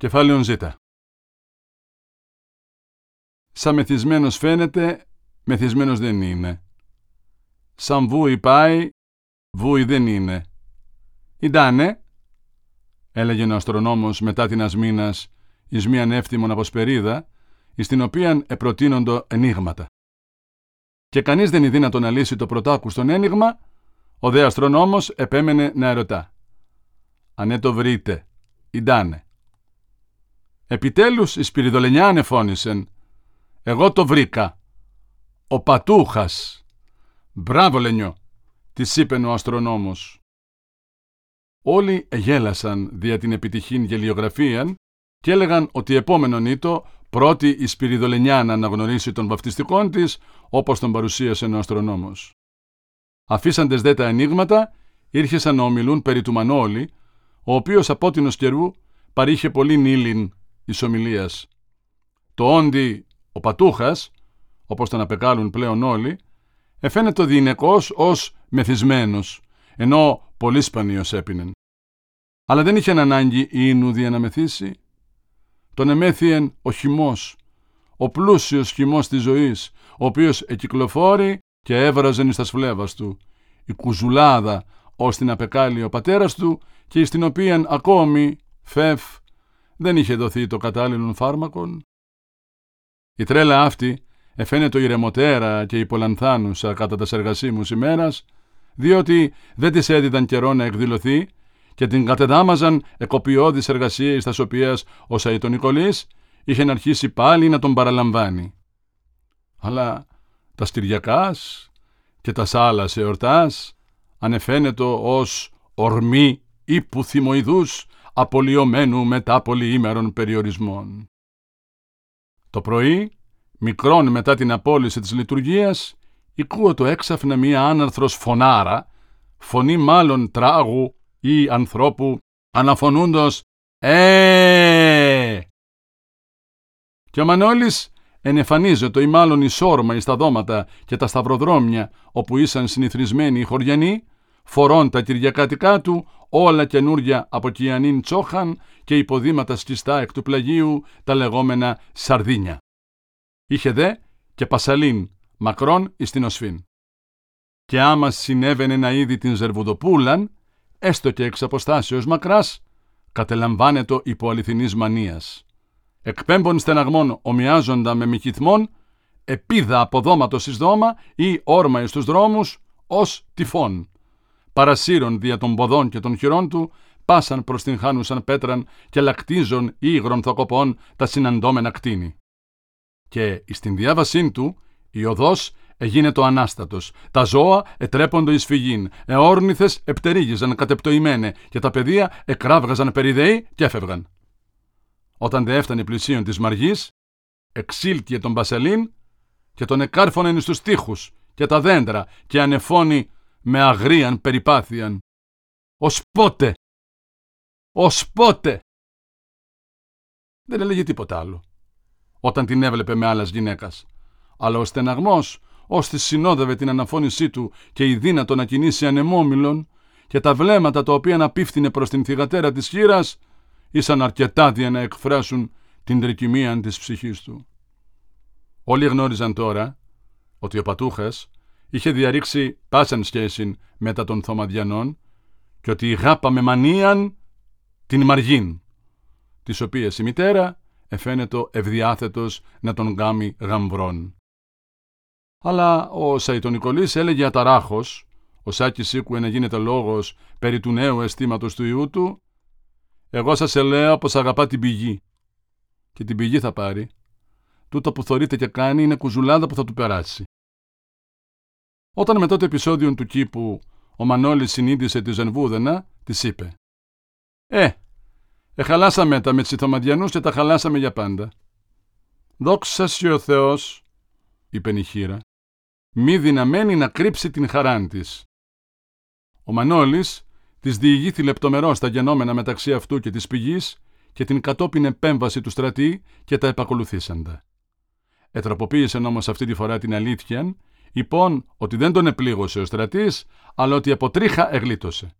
Κεφάλαιον Ζ. Σαν μεθυσμένος φαίνεται, μεθυσμένος δεν είναι. Σαν βούι πάει, βούι δεν είναι. Ιντάνε, έλεγε ο αστρονόμος μετά την ασμήνας εις μίαν εύθυμον αποσπερίδα, εις την οποίαν επροτείνοντο ενίγματα. Και κανείς δεν είναι δύνατο να λύσει το πρωτάκουστον ένιγμα, ο δε αστρονόμος επέμενε να ερωτά. «Ανέ το βρείτε, ιντάνε. Επιτέλους η Σπυριδολενιά ανεφώνησεν. Εγώ το βρήκα. Ο Πατούχας. Μπράβο Λενιό, της είπε ο αστρονόμος. Όλοι εγέλασαν δια την επιτυχήν γελιογραφία και έλεγαν ότι επόμενον ήτο πρώτη η Σπυριδολενιά να αναγνωρίσει τον βαφτιστικών της όπως τον παρουσίασε ο αστρονόμος. Αφήσαντες δε τα ενίγματα, ήρχεσαν να ομιλούν περί του Μανώλη, ο οποίος από την καιρού παρήχε πολύ νύλιν εις ομιλίας. Το όντι, ο Πατούχας, όπως τον απεκάλουν πλέον όλοι, εφαίνεται διηνεκός ως μεθυσμένος, ενώ πολύ σπανίος έπινεν. Αλλά δεν είχε ανάγκη η Ινούδια να μεθύσει. Τον εμέθιεν ο χυμός, ο πλούσιος χυμός της ζωής, ο οποίος εκυκλοφόρει και έβραζεν εις τα σφλέβας του, η κουζουλάδα ως την απεκάλει ο πατέρας του και εις την οποίαν ακόμη, φεφ, δεν είχε δοθεί το κατάλληλο φάρμακον. Η τρέλα αυτή εφαίνεται ηρεμοτέρα και υπολανθάνουσα κατά τας εργασίμους ημέρας, διότι δεν της έδιδαν καιρό να εκδηλωθεί και την κατεδάμαζαν εκοπιώδεις εργασίες τας οποίες ο Σαϊτονικολής είχε να αρχίσει πάλι να τον παραλαμβάνει. Αλλά τα στυριακάς και τα σάλας εορτάς ανεφαίνετο ως ορμή ύπου θυμοειδούς απολυωμένου μετά πολυήμερων περιορισμών. Το πρωί, μικρόν μετά την απόλυση της λειτουργίας, οικούω το έξαφνα μία άναρθρος φωνάρα, φωνή μάλλον τράγου ή ανθρώπου, αναφωνούντος «Ε!» Και ο Μανώλης ενεφανίζεται ή μάλλον ισόρμα εις τα δώματα και τα σταυροδρόμια όπου ήσαν συνηθισμένοι οι χωριανοί, φορών τα κυριακάτικά του, όλα καινούρια από κιανίν τσόχαν και υποδήματα σκιστά εκ του πλαγίου, τα λεγόμενα σαρδίνια. Είχε δε και πασαλίν, μακρόν εις την οσφήν. Και άμα συνέβαινε να είδη την ζερβουδοπούλαν, έστω και εξ αποστάσεως μακράς, κατελαμβάνετο υπό αληθινής μανίας. Εκπέμπων στεναγμών ομοιάζοντα με μυκυθμών, επίδα από δώματος εις δώμα ή όρμα εις τους δρόμους, ως τυφών παρασύρων δια των ποδών και των χειρών του, πάσαν προς την χάνουσαν πέτραν και λακτίζων ή γρονθοκοπών τα συναντώμενα κτίνη. Και εις την διάβασή του, η οδός έγινε το ανάστατος, τα ζώα ετρέποντο εις φυγήν, εόρνηθες επτερίγιζαν κατεπτοημένε και τα παιδεία εκράβγαζαν περιδέοι και έφευγαν. Όταν δε έφτανε πλησίον της μαργής, εξήλκυε τον Μπασελίν και τον εκάρφωνε στους τείχους και τα δέντρα και ανεφώνει με αγρίαν περιπάθειαν. Ως πότε! Ως πότε! Δεν έλεγε τίποτα άλλο. Όταν την έβλεπε με άλλας γυναίκας. Αλλά ο στεναγμός, ως της συνόδευε την αναφώνησή του και η δύνατο να κινήσει ανεμόμυλον και τα βλέμματα τα οποία αναπίφθηνε προς την θυγατέρα της χείρας, ήσαν αρκετά δια να εκφράσουν την τρικυμία της ψυχής του. Όλοι γνώριζαν τώρα ότι ο Πατούχας είχε διαρρήξει πάσαν σχέση μετά των Θωμαδιανών και ότι γάπα με μανίαν την Μαργίν, της οποίας η μητέρα εφαίνεται ευδιάθετος να τον γάμει γαμβρών. Αλλά ο Σαϊτονικολής έλεγε αταράχος, ο Σάκης ήκουε να γίνεται λόγος περί του νέου αισθήματος του ιού του, εγώ σας ελέω πως αγαπά την πηγή. Και την πηγή θα πάρει. Τούτο που θωρείται και κάνει είναι κουζουλάδα που θα του περάσει. Όταν μετά το επεισόδιο του κήπου ο Μανώλης συνείδησε τη Ζενβούδενα, της είπε «Ε, εχαλάσαμε τα με τσιθωμαδιανούς και τα χαλάσαμε για πάντα». «Δόξα ο Θεός», είπε η χείρα, «μη δυναμένη να κρύψει την χαράν της. Ο Μανώλης της διηγήθη λεπτομερώς τα γενόμενα μεταξύ αυτού και της πηγής και την κατόπιν επέμβαση του στρατή και τα επακολουθήσαντα. Ετροποποίησε όμως αυτή τη φορά την αλήθεια είπον ότι δεν τον επλήγωσε ο στρατής, αλλά ότι από τρίχα εγλίτωσε.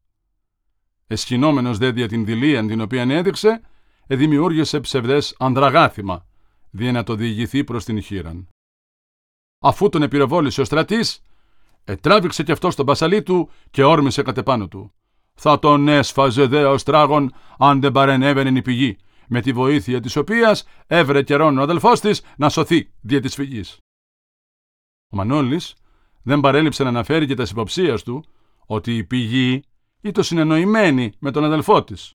Εσχυνόμενος δε δια την δηλία την οποία έδειξε, εδημιούργησε ψευδές ανδραγάθημα, δι' να το διηγηθεί προς την χείραν. Αφού τον επιρροβόλησε ο στρατής, ετράβηξε κι αυτός στον πασαλί του και όρμησε κατ' επάνω του. Θα τον έσφαζε δε ο στράγων αν δεν παρενέβαινε η πηγή, με τη βοήθεια της οποίας έβρε καιρόν ο αδελφός της να σωθεί δια της φυγής. Ο Μανώλης δεν παρέλειψε να αναφέρει και τα υποψία του ότι η πηγή ήταν συνεννοημένη με τον αδελφό της.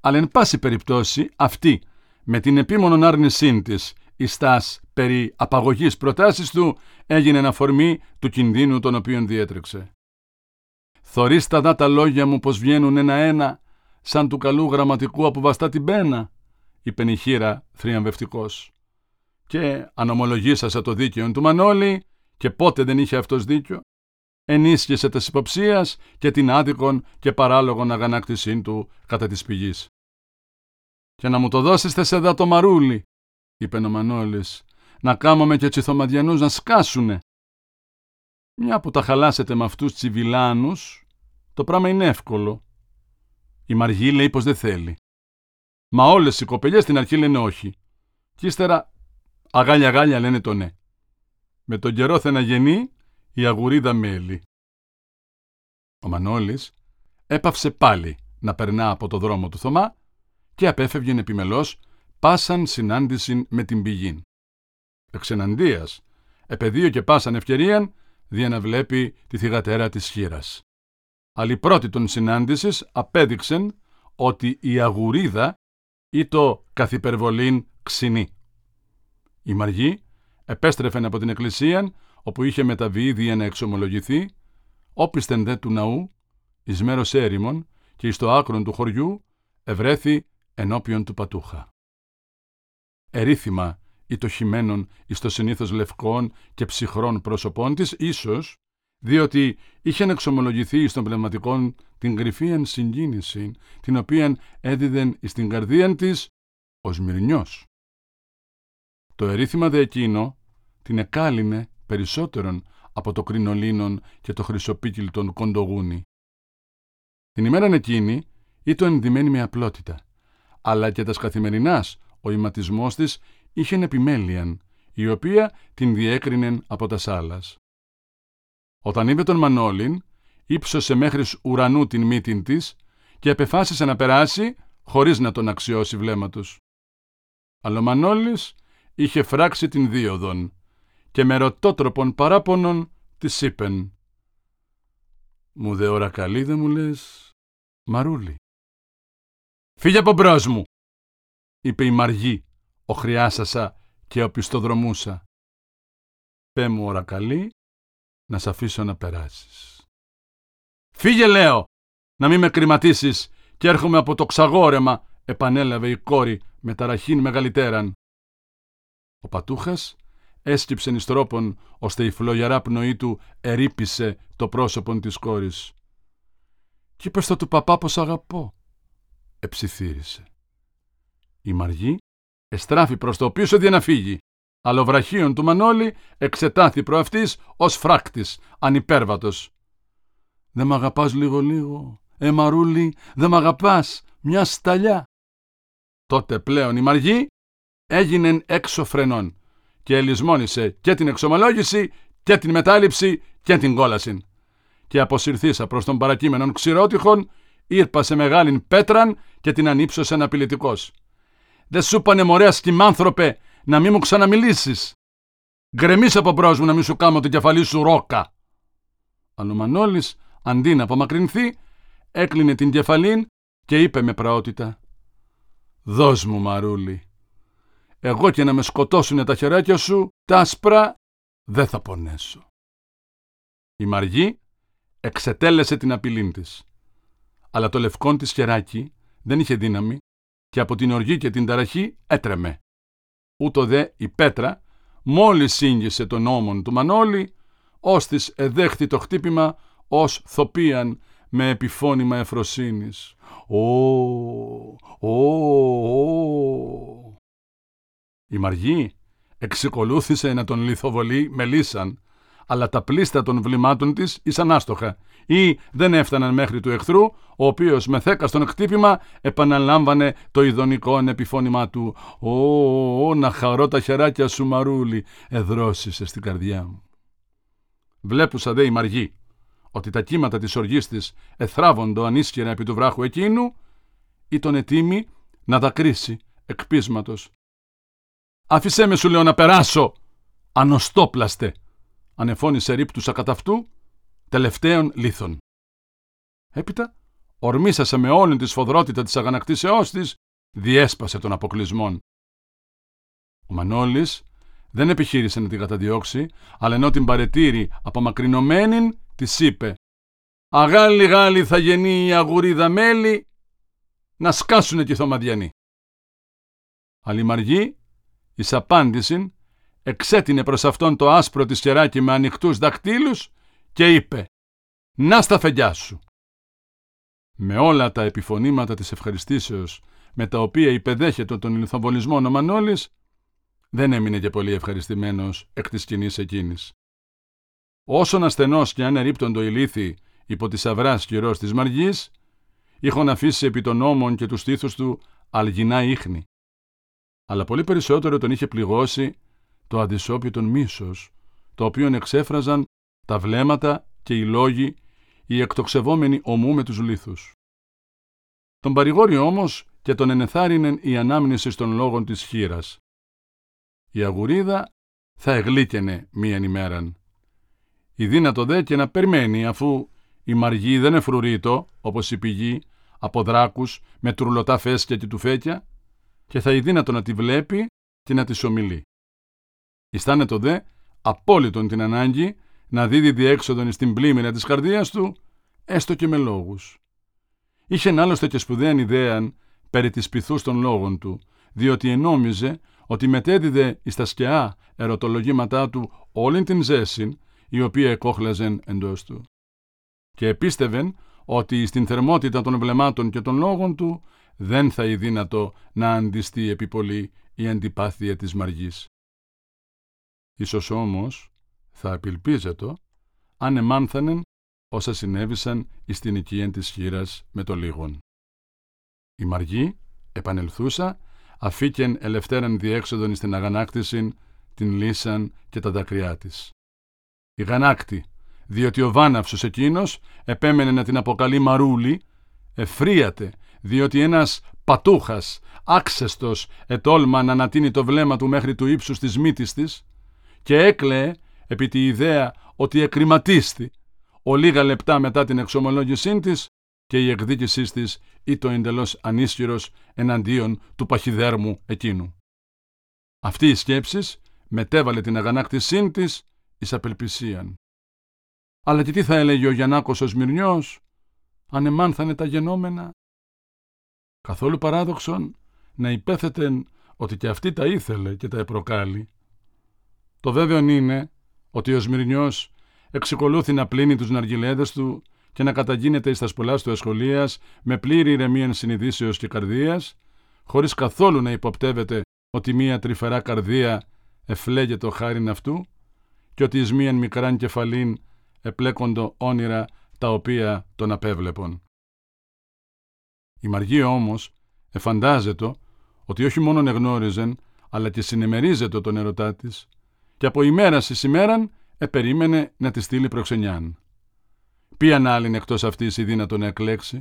Αλλά εν πάση περιπτώσει αυτή με την επίμονον άρνησή της ιστάς περί απαγωγής προτάσεις του έγινε αφορμή του κινδύνου τον οποίον διέτρεξε. Θωρείς τα δάτα λόγια μου πως βγαίνουν ένα-ένα σαν του καλού γραμματικού από βαστά την πένα, είπε νυχήρα θριαμβευτικός. Και αν ομολογήσασα το δίκαιο του Μανώλη και πότε δεν είχε αυτός δίκιο, ενίσχυσε της υποψίας και την άδικον και παράλογον αγανάκτησή του κατά της πηγής. «Και να μου το δώσεις θες εδώ το μαρούλι», είπε ο Μανώλης, «να κάμουμε και τσιθομαδιανούς να σκάσουνε». Μια που τα χαλάσετε με αυτούς τσιβιλάνους, το πράγμα είναι εύκολο. Η Μαργή λέει πως δεν θέλει. Μα όλες οι κοπελιές στην αρχή λένε όχι. Κι ύστερα αγάλια αγάλια λένε το ναι. Με τον καιρό θα γεννεί η αγουρίδα μέλη. Ο Μανώλης έπαυσε πάλι να περνά από το δρόμο του Θωμά και απέφευγε επιμελώς πάσαν συνάντηση με την πηγή. Εξεναντίας, επαιδείο και πάσαν ευκαιρίαν, δια να βλέπει τη θυγατέρα της χείρας. Αλλά η πρώτη των συνάντησης απέδειξεν ότι η αγουρίδα ή το καθυπερβολήν ξινή. Η Μαργή επέστρεφε από την εκκλησία όπου είχε μεταβεί δια να εξομολογηθεί, όπισθεν δε του ναού, εις μέρος έρημον και εις το άκρον του χωριού ευρέθη ενώπιον του πατούχα. Ερίθημα ή το χειμένον εις το συνήθως λευκών και ψυχρών πρόσωπών της, ίσως, διότι είχε εξομολογηθεί στον πνευματικών την κρυφίαν συγκίνηση, την οποία έδιδεν εις την καρδίαν της ο Μυρνιός. Το ερήθημα δε εκείνο την εκάλυνε περισσότερον από το κρινολίνον και το χρυσοπίκυλτον κοντογούνι. Την ημέραν εκείνη ήταν ενδυμένη με απλότητα, αλλά και τας καθημερινάς ο ηματισμός της είχε επιμέλειαν, η οποία την διέκρινεν από τας σάλας. Όταν είπε τον Μανώλην, ύψωσε μέχρις ουρανού την μύτην της και επεφάσισε να περάσει χωρίς να τον αξιώσει βλέμματος. Αλλά ο Μανώλης είχε φράξει την δίωδον και με ρωτότροπον παράπονον της είπεν «Μου δε ώρα καλή δε μου λες, Μαρούλη». «Φύγε από μπρος μου», είπε η Μαργή, ο χρειάσασα και ο πιστοδρομούσα. «Πέ μου ώρα καλή, να σ' αφήσω να περάσεις». «Φύγε λέω, να μην με κρυματίσεις και έρχομαι από το ξαγόρεμα», επανέλαβε η κόρη με ταραχήν μεγαλυτέραν. Ο πατούχας έσκυψεν εις τρόπον, ώστε η φλογερά πνοή του ερήπησε το πρόσωπον της κόρης. «Κι είπες το του παπά πως αγαπώ», εψιθύρισε. Η Μαργή εστράφη προς το πίσω για να φύγει, αλλά ο βραχίον του Μανώλη εξετάθη προ αυτής ως φράκτης, ανυπέρβατος. «Δε μ' αγαπάς λίγο-λίγο, ε Μαρούλη, δε μ' αγαπάς, μια σταλιά». Τότε πλέον η Μαργή έγινεν έξω φρενών και ελισμόνισε και την εξομολόγηση και την μετάληψη και την κόλαση. Και αποσυρθήσα προς τον παρακείμενον ξηρότυχον, ήρπασε μεγάλην πέτραν και την ανύψωσε αναπηλητικός. «Δε σου πανε μωρέα σκυμάνθρωπε να μη μου ξαναμιλήσεις. Γκρεμείς από μπρος μου να μη σου κάμω την κεφαλή σου ρόκα». Αλλά ο Μανώλης, αντί να απομακρυνθεί, έκλεινε την κεφαλήν και είπε με πραότητα «Δώσ' μου μαρούλι, εγώ και να με σκοτώσουνε τα χεράκια σου, τα άσπρα δεν θα πονέσω. Η Μαργή εξετέλεσε την απειλή της. Αλλά το λευκόν της χεράκι δεν είχε δύναμη και από την οργή και την ταραχή έτρεμε. Ούτω δε η πέτρα μόλις σύγγισε τον ώμον του Μανώλη, ως της εδέχθη το χτύπημα ως θοπίαν με επιφώνημα εφροσύνης. «Ω, ω, ω, η Μαργή εξεκολούθησε να τον λιθοβολεί με λύσαν, αλλά τα πλήστα των βλημάτων της ήσαν άστοχα ή δεν έφταναν μέχρι του εχθρού, ο οποίος με θέκα στον χτύπημα επαναλάμβανε το ειδονικό επιφώνημά του «Ω, να χαρώ τα χεράκια σου μαρούλι, εδρώσισε στην καρδιά μου». Βλέπουσα δε η Μαργή ότι τα κύματα της οργής της εθράβοντο ανίσχυρα επί του βράχου εκείνου, τον ετοίμη να δακρύσει εκπίσματος. «Άφησέ με σου λέω να περάσω, ανοστόπλαστε», ανεφώνησε ρίπτουσα κατά αυτού, τελευταίων λίθων. Έπειτα, ορμήσασε με όλη τη σφοδρότητα της αγανακτήσεώς της, διέσπασε των αποκλεισμών. Ο Μανώλης δεν επιχείρησε να την καταδιώξει, αλλά ενώ την παρετήρη απομακρυνωμένη, της είπε «Αγάλη γάλη θα γεννεί η αγουρίδα μέλη, να σκάσουνε και οι θωμαδιανοί». Αλλημαργή, εις απάντηση, εξέτεινε προς αυτόν το άσπρο της κεράκι με ανοιχτούς δακτύλους και είπε «Να στα φεγγιά σου». Με όλα τα επιφωνήματα της ευχαριστήσεως με τα οποία υπεδέχεται τον ηλιθοβολισμό ο Μανώλης, δεν έμεινε και πολύ ευχαριστημένος εκ της σκηνής εκείνης. Όσον ασθενός και αν ερείπτοντο ηλίθι υπό της αυράς κυρός της Μαργής, είχον αφήσει επί των ώμων και τους στήθους του αλγινά ίχνη. Αλλά πολύ περισσότερο τον είχε πληγώσει το αντισόπιτον μίσος, το οποίο εξέφραζαν τα βλέμματα και οι λόγοι, οι εκτοξευόμενοι ομού με τους λίθους. Τον παρηγόρη όμως και τον ενεθάρρυνεν η ανάμνηση των λόγων της χείρας. Η αγουρίδα θα εγλίκαινε μίαν ημέραν. Η δύνατο δε και να περιμένει αφού η μαργή δεν εφρουρείτο, όπως η πηγή, από δράκους με τουρλωτά φέσκια και τουφέκια και θα η δύνατο να τη βλέπει και να της ομιλεί. το δε απόλυτον την ανάγκη να δίδει διέξοδον στην πλήμμυρα της καρδίας του, έστω και με λόγους. Είχε άλλωστε και σπουδαίαν ιδέαν περί της πυθούς των λόγων του, διότι ενόμιζε ότι μετέδιδε εις τα σκαιά ερωτολογήματά του όλην την ζέσιν, η οποία εκόχλαζεν εντός του. Και επίστευεν ότι στην θερμότητα των βλεμάτων και των λόγων του δεν θα η δύνατο να αντιστεί πολύ η αντιπάθεια της μαργής. Ίσως όμως θα απελπίζετο αν εμάνθανεν όσα συνέβησαν εις την οικία της χείρας με το λίγον. Η Μαργή, επανελθούσα, αφήκεν ελευθέραν διέξοδον εις την αγανάκτηση, την λύσαν και τα δακρυά της. Η γανάκτη, διότι ο βάναυσος εκείνος επέμενε να την αποκαλεί Μαρούλη, εφρίατε, διότι ένας πατούχας, άξεστος, ετόλμα να ανατείνει το βλέμμα του μέχρι του ύψους της μύτης της και έκλαιε επί τη ιδέα ότι εκκριματίστη ο λίγα λεπτά μετά την εξομολόγησή της και η εκδίκησή της ή το εντελώς ανίσχυρος εναντίον του παχυδέρμου εκείνου. Αυτή η σκέψη μετέβαλε την αγανάκτησή της εις απελπισίαν. Αλλά και τι θα έλεγε ο Γιαννάκος ο Σμυρνιός, αν εμάνθανε τα γενόμενα. Καθόλου παράδοξον να υπέθετεν ότι και αυτή τα ήθελε και τα επροκάλει. Το βέβαιο είναι ότι ο Σμυρνιός εξεκολούθη να πλύνει τους ναργιλέδες του και να καταγίνεται εις τα σπολάς του εσχολίας με πλήρη ηρεμία συνειδήσεως και καρδίας, χωρίς καθόλου να υποπτεύεται ότι μία τρυφερά καρδία εφλέγεται το χάριν αυτού και ότι εις μίαν μικράν κεφαλήν επλέκοντο όνειρα τα οποία τον απέβλεπον. Η Μαργία όμως εφαντάζεται ότι όχι μόνο εγνώριζεν, αλλά και συνεμερίζεται τον ερωτά της και από ημέρας εις ημέραν επερίμενε να τη στείλει προξενιάν. Ποιαν άλλην εκτός αυτής η δύνατο να εκλέξει;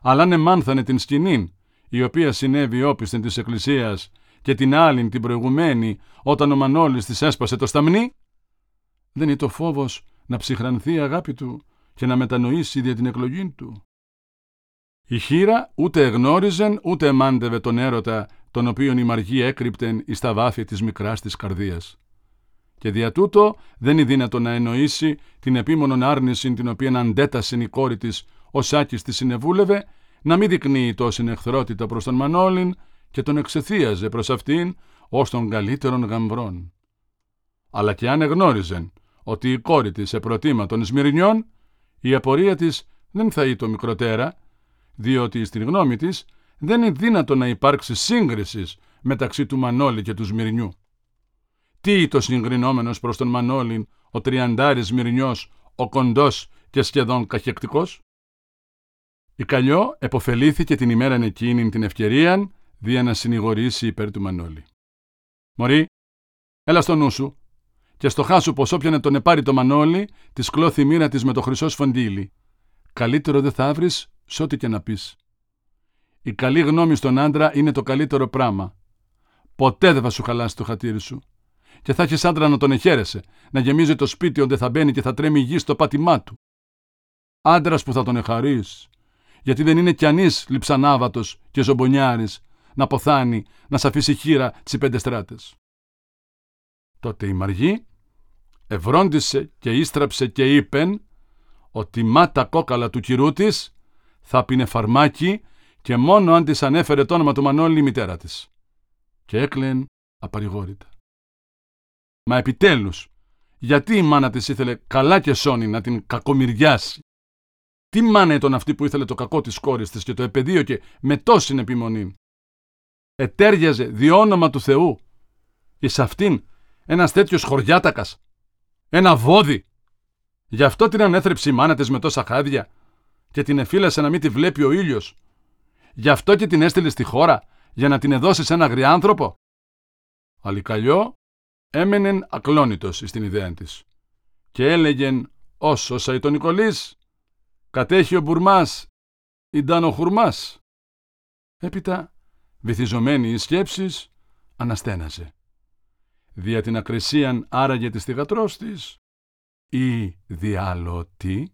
Αλλά αν εμάνθανε την σκηνήν, η οποία συνέβη όπισθεν της Εκκλησίας και την άλλην την προηγουμένη όταν ο Μανώλης της έσπασε το σταμνί, δεν είναι το φόβος να ψυχρανθεί η αγάπη του και να μετανοήσει δια την εκλογή του; Η χείρα ούτε εγνώριζεν ούτε εμάντευε τον έρωτα τον οποίον η μαργή έκρυπτεν εις τα βάθη της μικράς της καρδίας. Και δια τούτο δεν είναι δύνατο να εννοήσει την επίμονον άρνηση την οποία αντέτασε η κόρη της ο Σάκης τη συνεβούλευε να μην δεικνύει τόση εχθρότητα προς τον Μανώλην και τον εξεθίαζε προς αυτήν ως των καλύτερων γαμβρών. Αλλά και αν εγνώριζεν ότι η κόρη της επροτήμα των Σμυρνιών, η απορία της δεν θα το μικροτέρα, διότι στην γνώμη της δεν είναι δύνατο να υπάρξει σύγκρισης μεταξύ του Μανώλη και του Σμυρνιού. Τι το συγκρινόμενος προς τον Μανώλη, ο τριαντάρης Μυρνιός, ο κοντός και σχεδόν καχεκτικός; Η Καλλιό εποφελήθηκε την ημέρα εκείνη την ευκαιρία δια να συνηγορήσει υπέρ του Μανώλη. Μωρή, έλα στο νου σου και στο χάσου πως όποιον τον επάρει το Μανώλη, της κλώθει η μοίρα της με το χρυσό σφοντήλι. Καλύτερο δεν θα βρεις σ' ό,τι και να πεις. Η καλή γνώμη στον άντρα είναι το καλύτερο πράγμα. Ποτέ δεν θα σου χαλάσει το χατήρι σου. Και θα έχεις άντρα να τον εχαίρεσαι, να γεμίζει το σπίτι onde θα μπαίνει και θα τρέμει γη στο πάτημά του. Άντρας που θα τον εχαρείς, γιατί δεν είναι κι ανή λιψανάβατος και ζωμπονιάρης να ποθάνει, να σ' αφήσει χείρα τις πέντε στράτες. Τότε η Μαργή ευρόντισε και ίστραψε και είπεν ότι μα τα κόκαλα του κυρού της θα πίνε φαρμάκι και μόνο αν της ανέφερε το όνομα του Μανώλη η μητέρα της. Και έκλαιν απαρηγόρητα. Μα επιτέλους, γιατί η μάνα της ήθελε καλά και σώνη να την κακομυριάσει. Τι μάνα ήταν αυτή που ήθελε το κακό της κόρης της και το επαιδείωκε με τόση επιμονή; Ετέριαζε διόνομα του Θεού και σε αυτήν ένας τέτοιος χωριάτακας, ένα βόδι. Γι' αυτό την ανέθρεψε η μάνα της με τόσα χάδια και την εφήλασε να μην τη βλέπει ο ήλιος Γι' αυτό και την έστειλε στη χώρα, για να την εδώσει σε ένα αγριάνθρωπο. Αλικαλιό έμενεν ακλόνητος στην ιδέα της και έλεγεν όσο τον Νικολής, κατέχει ο Μπουρμάς, ήταν ο Χουρμάς. Έπειτα, βυθιζωμένη οι σκέψεις, αναστέναζε. Δια την ακρισίαν άραγε της θυγατρός της ή διάλο τι.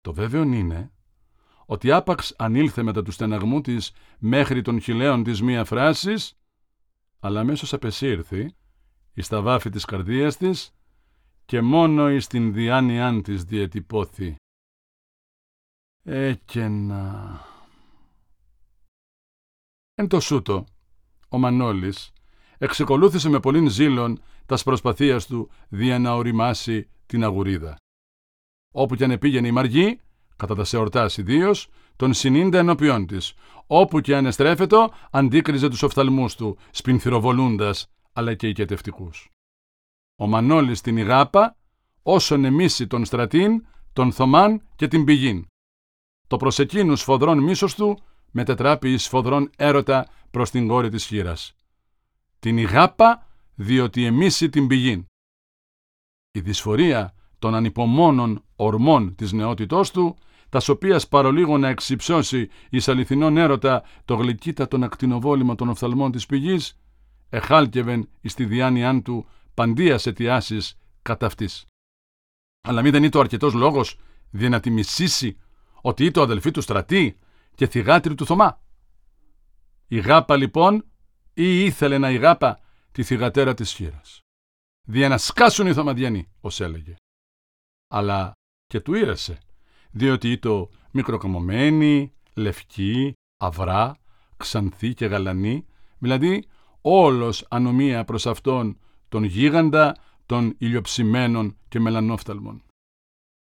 Το βέβαιο είναι ότι άπαξ ανήλθε μετά του στεναγμού της μέχρι των χιλέων της μία φράσης, αλλά αμέσως απεσύρθη εις τα βάφη της καρδίας της και μόνο εις την διάνοιάν της διετυπώθη. Έκαινα. Εν το σούτο, ο Μανώλης εξεκολούθησε με πολλήν ζήλων τας προσπαθίας του δια να οριμάσει την αγουρίδα. Όπου κι αν επήγαινε η Μαργή, κατά τα σεορτά ιδίως, τον συνήντα ενώπιόν της, όπου και αν εστρέφετο, αντίκριζε τους οφθαλμούς του, σπινθυροβολούντας, αλλά και οικετευτικούς. Ο Μανώλης την Ιγάπα, όσον εμίσει τον στρατήν, τον Θωμάν και την πηγήν. Το προσεκίνου σφοδρών μίσος του μετετράπει εις σφοδρών έρωτα προς την κόρη της χείρας. Την Ιγάπα διότι εμίσει την πηγήν. Η δυσφορία των ανυπομόνων ορμών της νεότητός του τας οποίας παρολίγο να εξυψώσει εις αληθινόν έρωτα το γλυκύτατον ακτινοβόλημα των οφθαλμών της πηγής, εχάλκευεν εις τη διάνοιάν του παντίας αιτιάσεις κατά αυτής. Αλλά μη δεν είναι το αρκετός λόγος δι' να τη μισήσει ότι ήταν αδελφή του στρατή και θυγάτρη του Θωμά. Η γάπα λοιπόν ή ήθελε να η γάπα τη θυγατέρα της χείρας. Δια να σκάσουν οι Θωμαδιανοί, ως έλεγε. Αλλά και του ήρεσε διότι ήτο μικροκαμωμένη, λευκή, αυρά, ξανθή και γαλανή, δηλαδή όλος ανομία προς αυτόν τον γίγαντα των ηλιοψημένων και μελανόφθαλμων.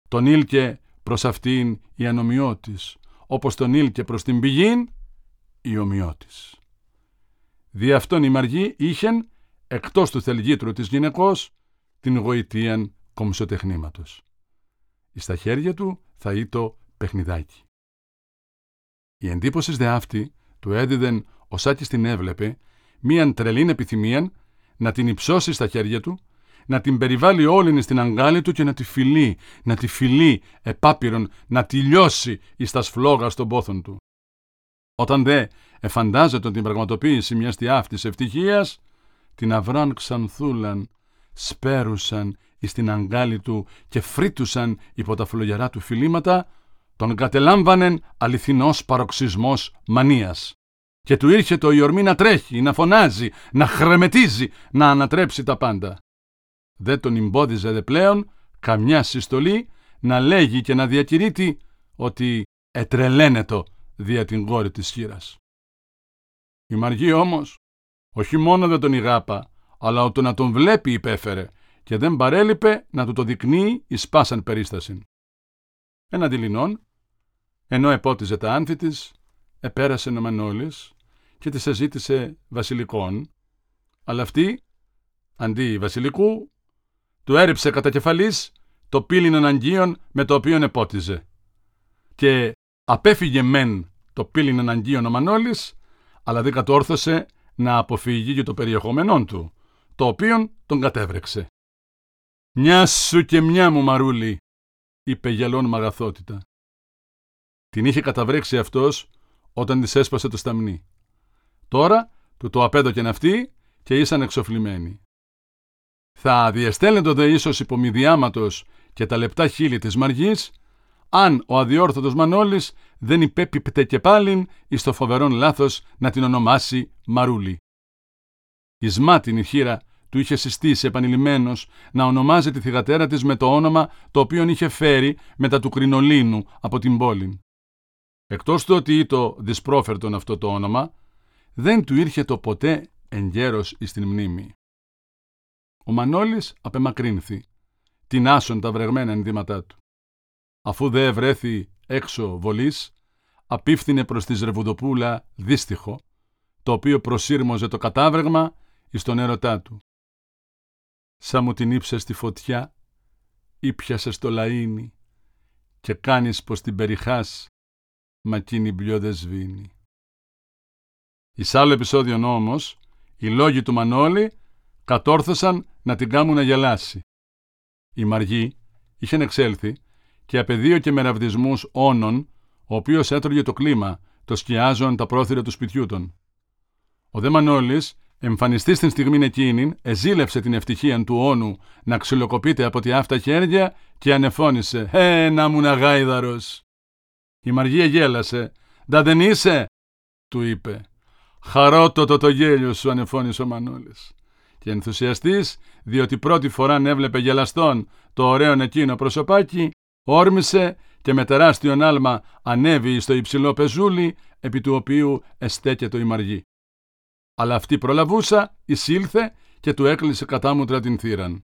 Τον ήλκε προς αυτήν η ανομιώτης, όπως τον ήλκε προς την πηγήν η ομοιώτης. Δι' αυτόν η Μαργή είχεν, εκτός του θελγήτρου της γυναικός, την γοητείαν κομψοτεχνήματος. Στα χέρια του θα ήτο παιχνιδάκι. Η εντύπωση δε αυτή του έδιδεν ο Σάκης την έβλεπε μίαν τρελήν επιθυμίαν να την υψώσει στα χέρια του, να την περιβάλλει όλη στην αγκάλη του και να τη φιλεί, να τη φιλεί επάπειρον, να τη λιώσει εις τας σφλόγα στον πόθον του. Όταν δε εφαντάζεται την πραγματοποίηση μιας τιάφτης ευτυχίας, την αυράν ξανθούλαν, σπέρουσαν εις την αγκάλη του και φρύτουσαν υπό τα φλογερά του φιλήματα, τον κατελάμβανεν αληθινός παροξισμός μανίας. Και του ήρχε το η ορμή να τρέχει, να φωνάζει, να χρεμετίζει, να ανατρέψει τα πάντα. Δεν τον εμπόδιζε δε πλέον καμιά συστολή να λέγει και να διακηρύττει ότι ετρελαίνετο δια την κόρη της χείρας. Η Μαργή όμως όχι μόνο δεν τον ηγάπα, αλλά ότι να τον βλέπει υπέφερε και δεν παρέλειπε να του το δεικνύει εις πάσαν περίσταση. Ένα δειλινόν, ενώ επότιζε τα άνθη της, επέρασε ο Μανώλης και της ζήτησε βασιλικών, αλλά αυτή, αντί βασιλικού, του έριψε κατά κεφαλής το πύλιν αναγκίων με το οποίο επότιζε. Και απέφυγε μεν το πύλιν αναγκίων ο Μανώλης, αλλά δεν κατόρθωσε να αποφύγει και το περιεχόμενό του, το οποίον τον κατέβρεξε. «Μια σου και μια μου μαρούλη», είπε γελών μαγαθότητα. Την είχε καταβρέξει αυτός όταν της έσπασε το σταμνί. Τώρα του το απέδωκεν αυτή και ήσαν εξοφλημένοι. Θα διεστέλνετο δε ίσως υπομηδιάματος και τα λεπτά χείλη της Μαργής, αν ο αδιόρθωτος Μανώλης δεν υπέπιπτε και πάλιν εις το φοβερόν λάθος να την ονομάσει Μαρούλη. Η σμάτινη χείρα του είχε συστήσει επανειλημμένω να ονομάζει τη θυγατέρα της με το όνομα το οποίο είχε φέρει μετά του κρινολίνου από την πόλη. Εκτός του ότι ήτο δυσπρόφερτον αυτό το όνομα, δεν του ήρχε το ποτέ εγκαίρος εις την μνήμη. Ο Μανώλης απεμακρύνθη, άσον τα βρεγμένα ενδύματά του. Αφού δε ευρέθη έξω βολής, απίφθινε προς τη Ρεβουδοπούλα δύστιχο, το οποίο προσύρμοζε το κατάβρεγμα εις τον έρωτά του. Σα μου την ύψες στη φωτιά, ήπιασες στο λαΐνι και κάνεις πως την περιχάς, μα εκείνη μπλιό δεν σβήνει. Εις άλλο επεισόδιο όμως, οι λόγοι του Μανώλη κατόρθωσαν να την κάμουν να γελάσει. Η Μαργή είχε εξέλθει και απεδίωκε με ραβδισμού όνων, ο οποίος έτρωγε το κλίμα, το σκιάζον τα πρόθυρα του σπιτιού των. Ο δε Μανώλης, εμφανιστή στην στιγμή εκείνη, εζήλευσε την ευτυχία του όνου να ξυλοκοπείται από τη αυτά χέρια και ανεφώνησε «Ε, να μου γάιδαρο. Η Μαργία γέλασε «Ντα δεν είσαι» του είπε «Χαρότοτο το γέλιο σου» ανεφώνησε ο Μανώλης και ενθουσιαστής, διότι πρώτη φορά έβλεπε γελαστόν το ωραίο εκείνο προσωπάκι, όρμησε και με τεράστιο άλμα ανέβη στο υψηλό πεζούλι, επί του οποίου εστέκεται η μαργή. Αλλά αυτή προλαβούσα, εισήλθε και του έκλεισε κατάμουτρα την θύραν.